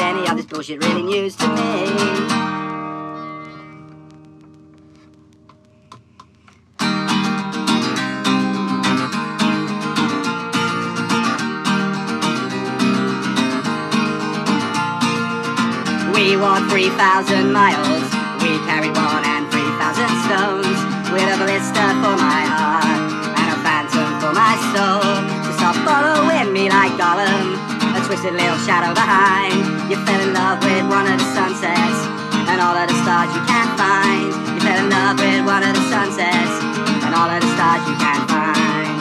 any of this bullshit really news to me? We walked 3,000 miles. We carried one and 3,000 stones. With a blister for my a twisted little shadow behind. You fell in love with one of the sunsets and all of the stars you can't find. You fell in love with one of the sunsets and all of the stars you can't find.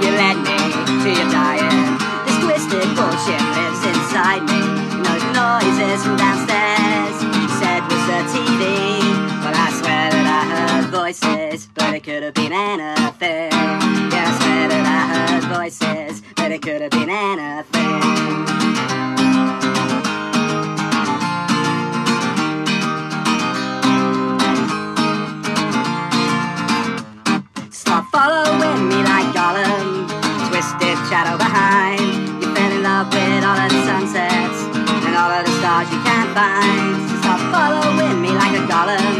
You led me to your dying. This twisted bullshit lives inside me. Knows noises from downstairs. You said was the TV. Well, I swear that I heard voices, but it could have been anything. Voices, but it could have been anything. Stop following me like a Gollum, twisted shadow behind. You fell in love with all of the sunsets and all of the stars you can't find. So stop following me like a Gollum,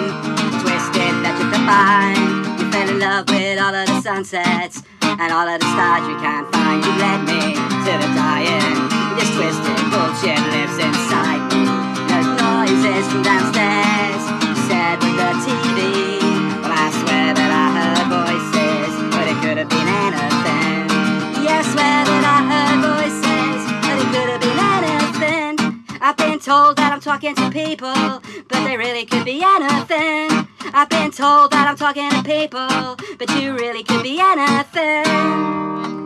twisted that you could find. You fell in love with all of the sunsets and all of the stars you can't find. You led me to the dying. This twisted bullshit lives inside me. There's noises from downstairs. Said with the TV. Well, I swear that I heard voices, but it could have been anything. Yeah, I swear that I heard voices, told that I'm talking to people, but they really could be anything. I've been told that I'm talking to people, but you really could be anything.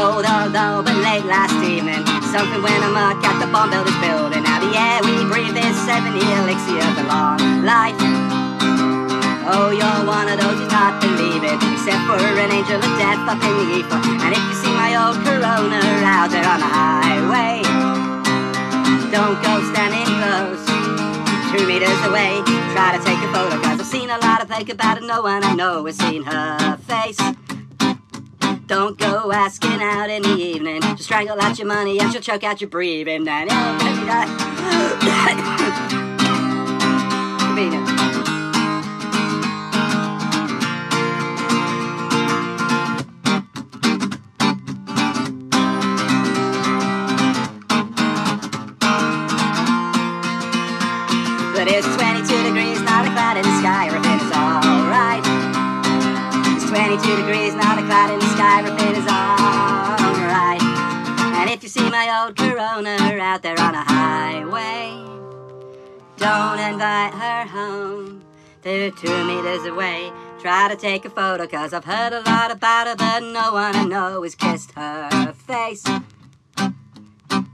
Oh, though, though, but late last evening, something went amok at the bomb builders building. Now the air we breathe is seven-year elixir for long life. Oh, you're one of those who's not believing, except for an angel of death up in the ether. And if you see my old Corona out there on the highway, don't go standing close. Two meters away, try to take a photo, cause I've seen a lot of fake about it. No one I know has seen her face. Don't go asking out in the evening. She'll strangle out your money and she'll choke out your breathing. You die. Convenient. But it's 22 degrees, not a cloud in the sky, everything is alright. It's 22 degrees, not a cloud in the sky, old Corona out there on a highway, don't invite her home. They're two meters away. Try to take a photo, cause I've heard a lot about her, but no one I know has kissed her face.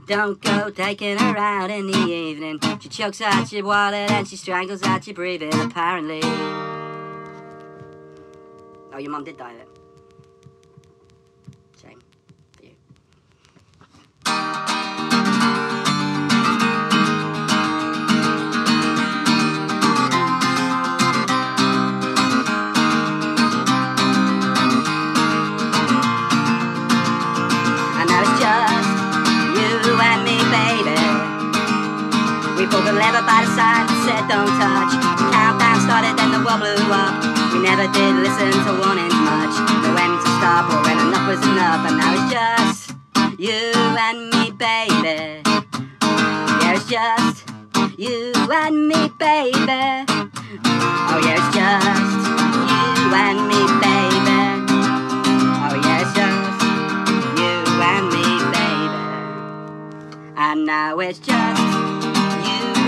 Don't go taking her out in the evening. She chokes out your wallet and she strangles out your breathing, apparently. Oh, your mum did die then. By the side and said don't touch. The countdown started, then the world blew up. We never did listen to warnings much. Know when to stop or when enough was enough. And now it's just you and me, baby. Yeah, it's just you and me, baby. Oh yeah, it's just you and me, baby. Oh yeah, it's just you and me, baby. And now it's just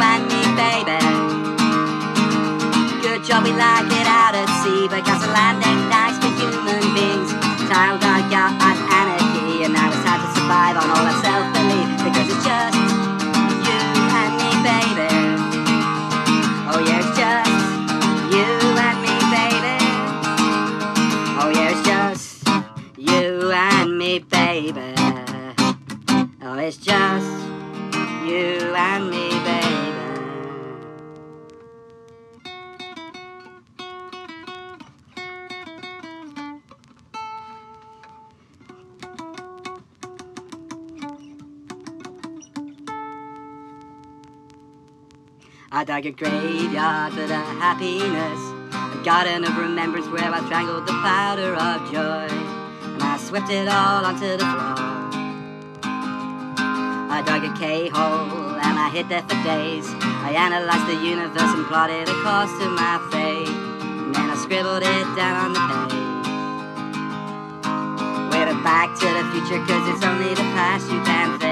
and me, baby. Good job we like it out at sea, because the land ain't nice for human beings. Child got got an anarchy, and now it's hard to survive on all that self-belief, because it's just you and me, baby. Oh yeah, it's just you and me, baby. Oh yeah, it's just you and me, baby. Oh, it's just you and me, baby. I dug a graveyard for the happiness, a garden of remembrance where I strangled the powder of joy, and I swept it all onto the floor. I dug a K-hole and I hid there for days. I analyzed the universe and plotted a course to my fate, and then I scribbled it down on the page. A back to the future, cause it's only the past you can face.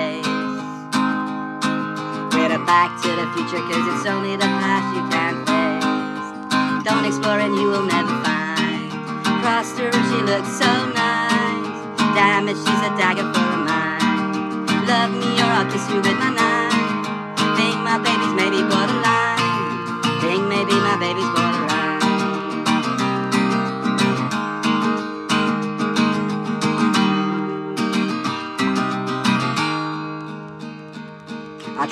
Back to the future cause it's only the past you can't face. Don't explore and you will never find. Crossed her and she looks so nice. Damn it, she's a dagger for a mind. Love me or I'll kiss you with my knife. Think my baby's maybe borderline. Think maybe my baby's borderline.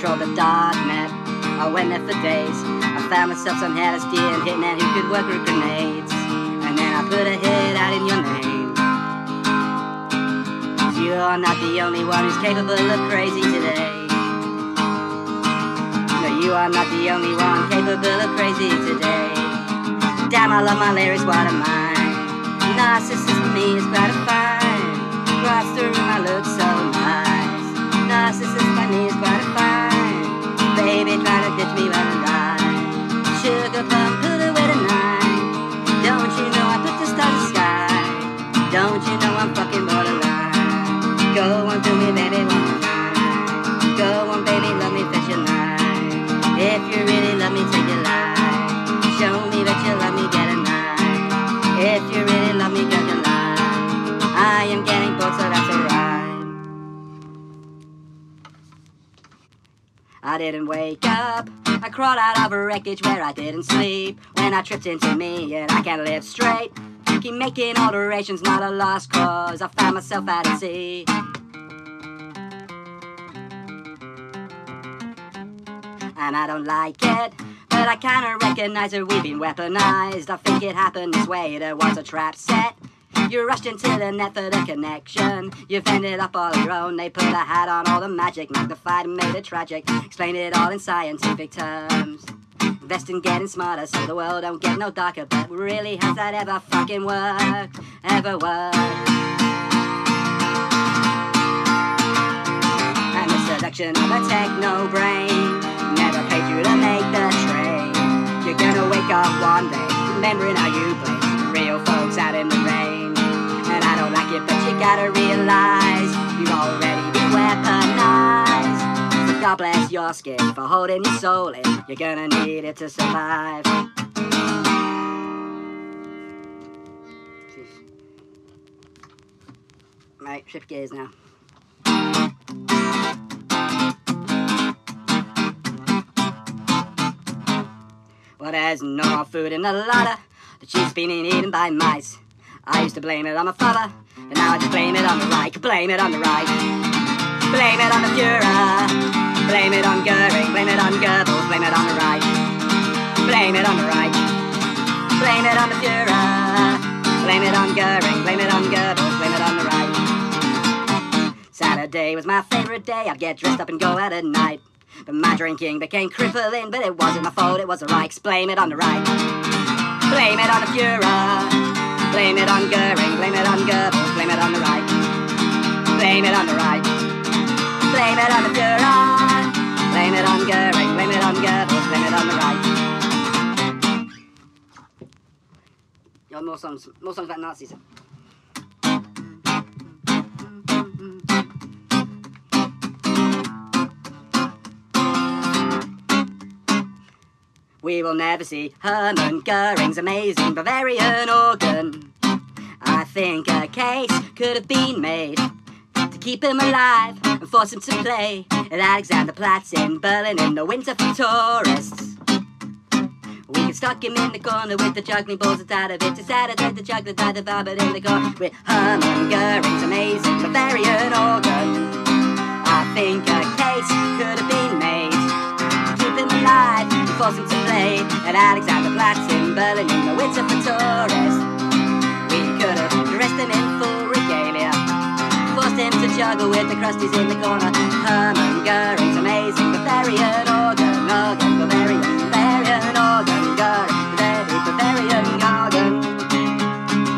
I the dark net. I went there for days. I found myself some LSD and hitman who could work with grenades. And then I put a hit out in your name. You're not the only one who's capable of crazy today. No, you are not the only one capable of crazy today. Damn, I love my lyrics, what am I? Narcissist for me is gratifying. Cross the room, I look so nice. Narcissist by me is gratifying. Crawled out of a wreckage where I didn't sleep. When I tripped into me and I can't live straight. Keep making alterations, not a lost cause. I found myself out at sea. And I don't like it. But I kinda recognize that we've been weaponized. I think it happened this way, there was a trap set. You rushed into the net for the connection. You've ended up all your own. They put a hat on all the magic, magnified and made it tragic. Explained it all in scientific terms. Invest in getting smarter so the world don't get no darker. But really, has that ever fucking worked? Ever worked? And the seduction of a techno brain never paid you to make the train. You're gonna wake up one day, remembering how you played real folks out in the But you gotta realize you've already been weaponized. So God bless your skin for holding your soul in. You're gonna need it to survive. Right, shift gears now. Well, there's no more food in the larder. The cheese being eaten by mice. I used to blame it on my father, and now I just blame it on the Reich. Blame it on the Reich. Blame it on the Fuhrer. Blame it on Goering. Blame it on Goebbels. Blame it on the Reich. Blame it on the Reich. Blame it on the Fuhrer. Blame it on Goering. Blame it on Goebbels. Blame it on the Reich. Saturday was my favorite day. I'd get dressed up and go out at night. But my drinking became crippling, but it wasn't my fault, it was the Reich's. Blame it on the Reich. Blame it on the Fuhrer. Blame it on Goering. Blame it on Goebbels. Blame it on the right. Blame it on the right. Blame it on the Fuhrer. Blame it on Goering. Blame it on Goebbels. Blame it on the right. Ja, more songs, more songs about Nazis. We will never see Hermann Goering's amazing Bavarian organ. I think a case could have been made to keep him alive and force him to play at Alexanderplatz in Berlin in the winter for tourists. We can stuck him in the corner with the juggling balls out of it. It's Saturday, the juggler died the vomit in the corner with Hermann Goering's amazing at Alexanderplatz in Berlin in the winter for tourists. We could have dressed him in full regalia, forced him to juggle with the crusties in the corner. Hermann Goering's amazing Bavarian organ, organ, Bavarian, Bavarian organ, Goering, Bavarian, Bavarian organ.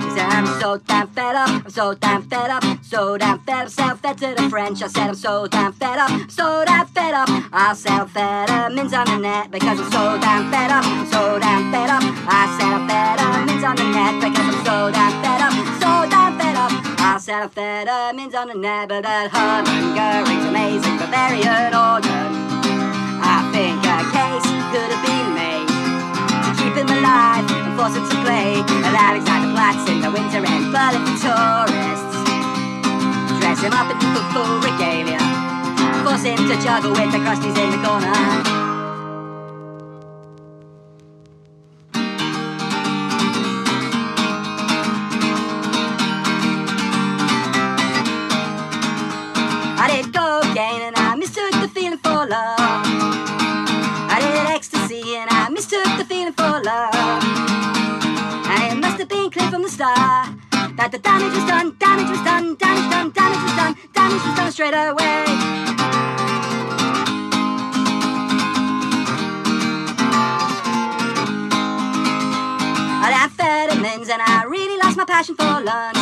He said, I'm so damn fed up, I'm so damn fed up, so damn fed up, sell fed to the French. I said, I'm so damn fed up, so damn fed up. I'll sell vitamins on the net because I'm so damn fed up, so damn fed up. I sell vitamins on the net because I'm so damn fed up, so damn fed up. I'll sell vitamins on the net, but that Hermann Goering's amazing Bavarian organ. I think a case could have been made to keep him alive and force him to play at Alexanderplatz in the winter and Berlin for tourists. Dress him up in full regalia, force him to juggle with the crusties in the corner. I did cocaine and I mistook the feeling for love. I did ecstasy and I mistook the feeling for love. And it must have been clear from the start that the damage was done, damage was done, damage straight away. I had amphetamines and I really lost my passion for lunch.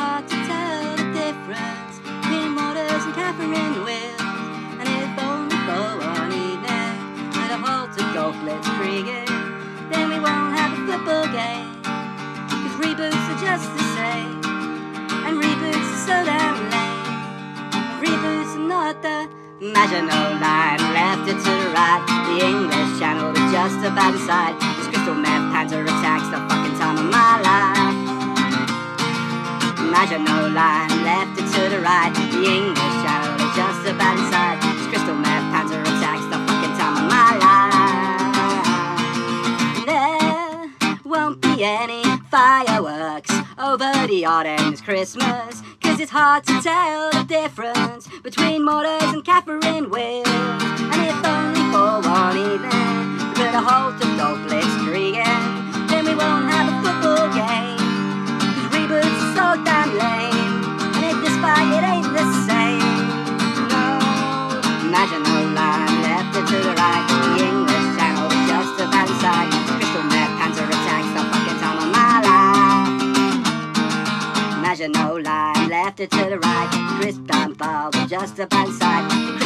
Hard to tell the difference between Waters and Catherine Wills. And if only for one evening, with a halt to go blitzkrieging, then we won't have a football game. Cause reboots are just the same, and reboots are so damn lame. Reboots are not the Maginot line, left it to the right. The English channel is just about inside. Maginot line, left it to the right. The English channel is just about inside. This crystal meth panzer attacks the fucking time of my life. There won't be any fireworks over the autumn's Christmas. Cause it's hard to tell the difference between Mortars and Catherine Wills. And if only for one evening, we put a halt to go blitzkrieging, then we won't have a football game. Lame, and if this fight it ain't the same. No, imagine no line left it to the right. The English channel just about inside. Crystal meth panzer attacks the fucking time of my life. Imagine no line left it to the right. Chris dump ball was just about inside. Crystal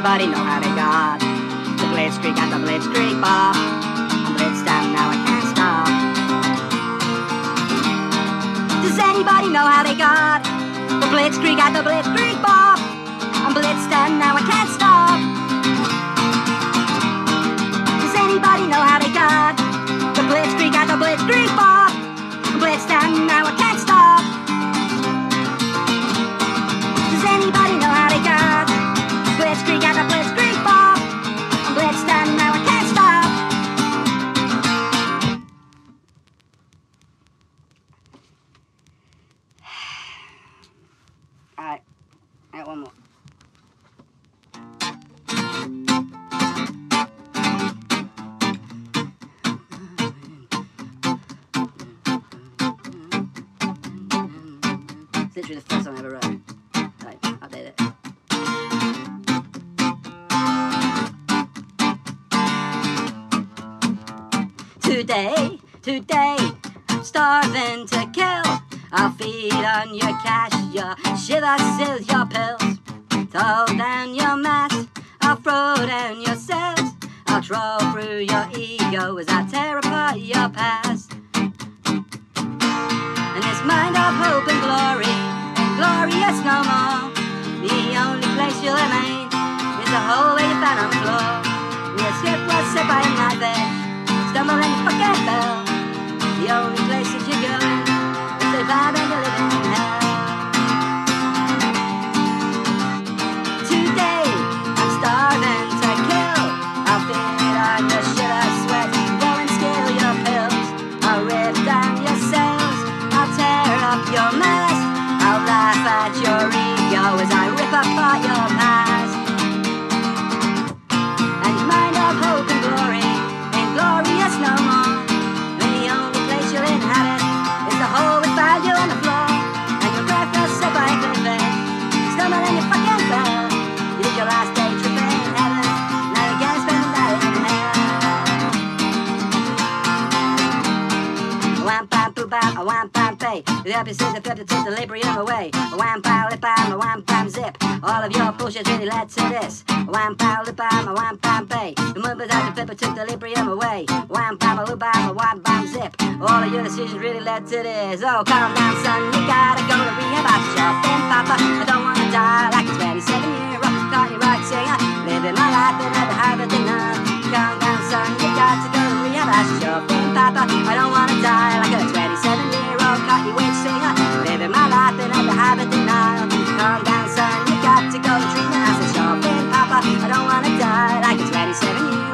anybody know how they got the Blitzkrieg at the Blitzkrieg bar? I'm blitzed out now, I can't stop. Does anybody know how they got the Blitzkrieg at the Blitzkrieg bar? I'm blitzed out now, I can't stop. Does anybody know how they got the Blitzkrieg at the Blitzkrieg bar? I'm blitzed out now, I can't literally the first song I ever wrote. Right, update it. Today, today, starving to kill. I'll feed on your cash, your shivers, sills, your pills. Throw down your mask, I'll throw down your cells. I'll troll through your ego as I tear apart your past. Apart pay. The opposite of flip to equilibrium away. Wham pow lip bam, a wham bam zip. All of your bullshit really led to this. Wham pow lip bam, a wham bam pay. The movement that the flip took the equilibrium away. Wham a loo bam, a wham bam zip. All of your decisions really led to this. Oh, calm down, son, you gotta go to rehab. I shall thin papa. I don't wanna die like a 27 year old. Caught you right singer. Living my life and never have a dinner. Calm down, son, you got to go to rehab. I shall thin papa. I don't wanna die like a 27 year old. You singer. Living my life and never have a denial. Calm down, son, you got to go treatment. I said, sure, thin papa. I don't wanna die like a 27 year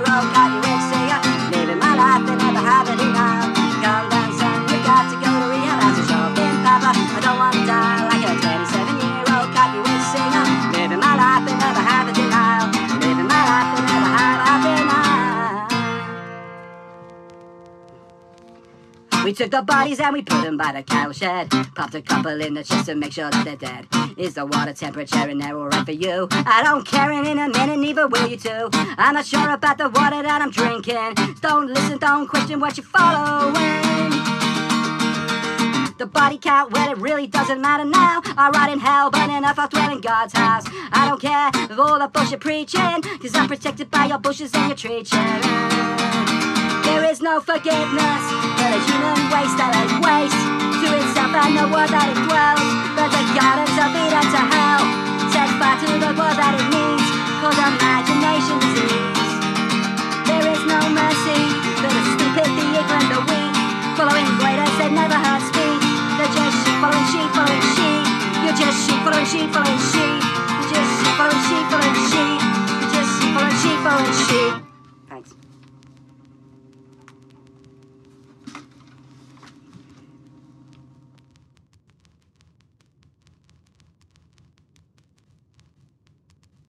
We took the bodies and we put them by the cattle shed. Popped a couple in the chest to make sure that they're dead. Is the water temperature in there alright for you? I don't care, and in a minute, neither will you too. I'm not sure about the water that I'm drinking. Don't listen, don't question what you're following. The body count, well, it really doesn't matter now. I rot in hell, but enough, I'll dwell in God's house. I don't care of all the bullshit preaching, cause I'm protected by your bushes and your tree There is no forgiveness for the human waste that is waste to itself and the world that it dwells. But the guidance of it unto hell sets fire to the world that it needs, called imagination disease. There is no mercy for the stupid, the ignorant, the weak. Following greaters that never heard speak. They're just sheep following sheep following sheep. You're just sheep following sheep following sheep. You're just sheep following sheep following sheep. You're just sheep following sheep following sheep.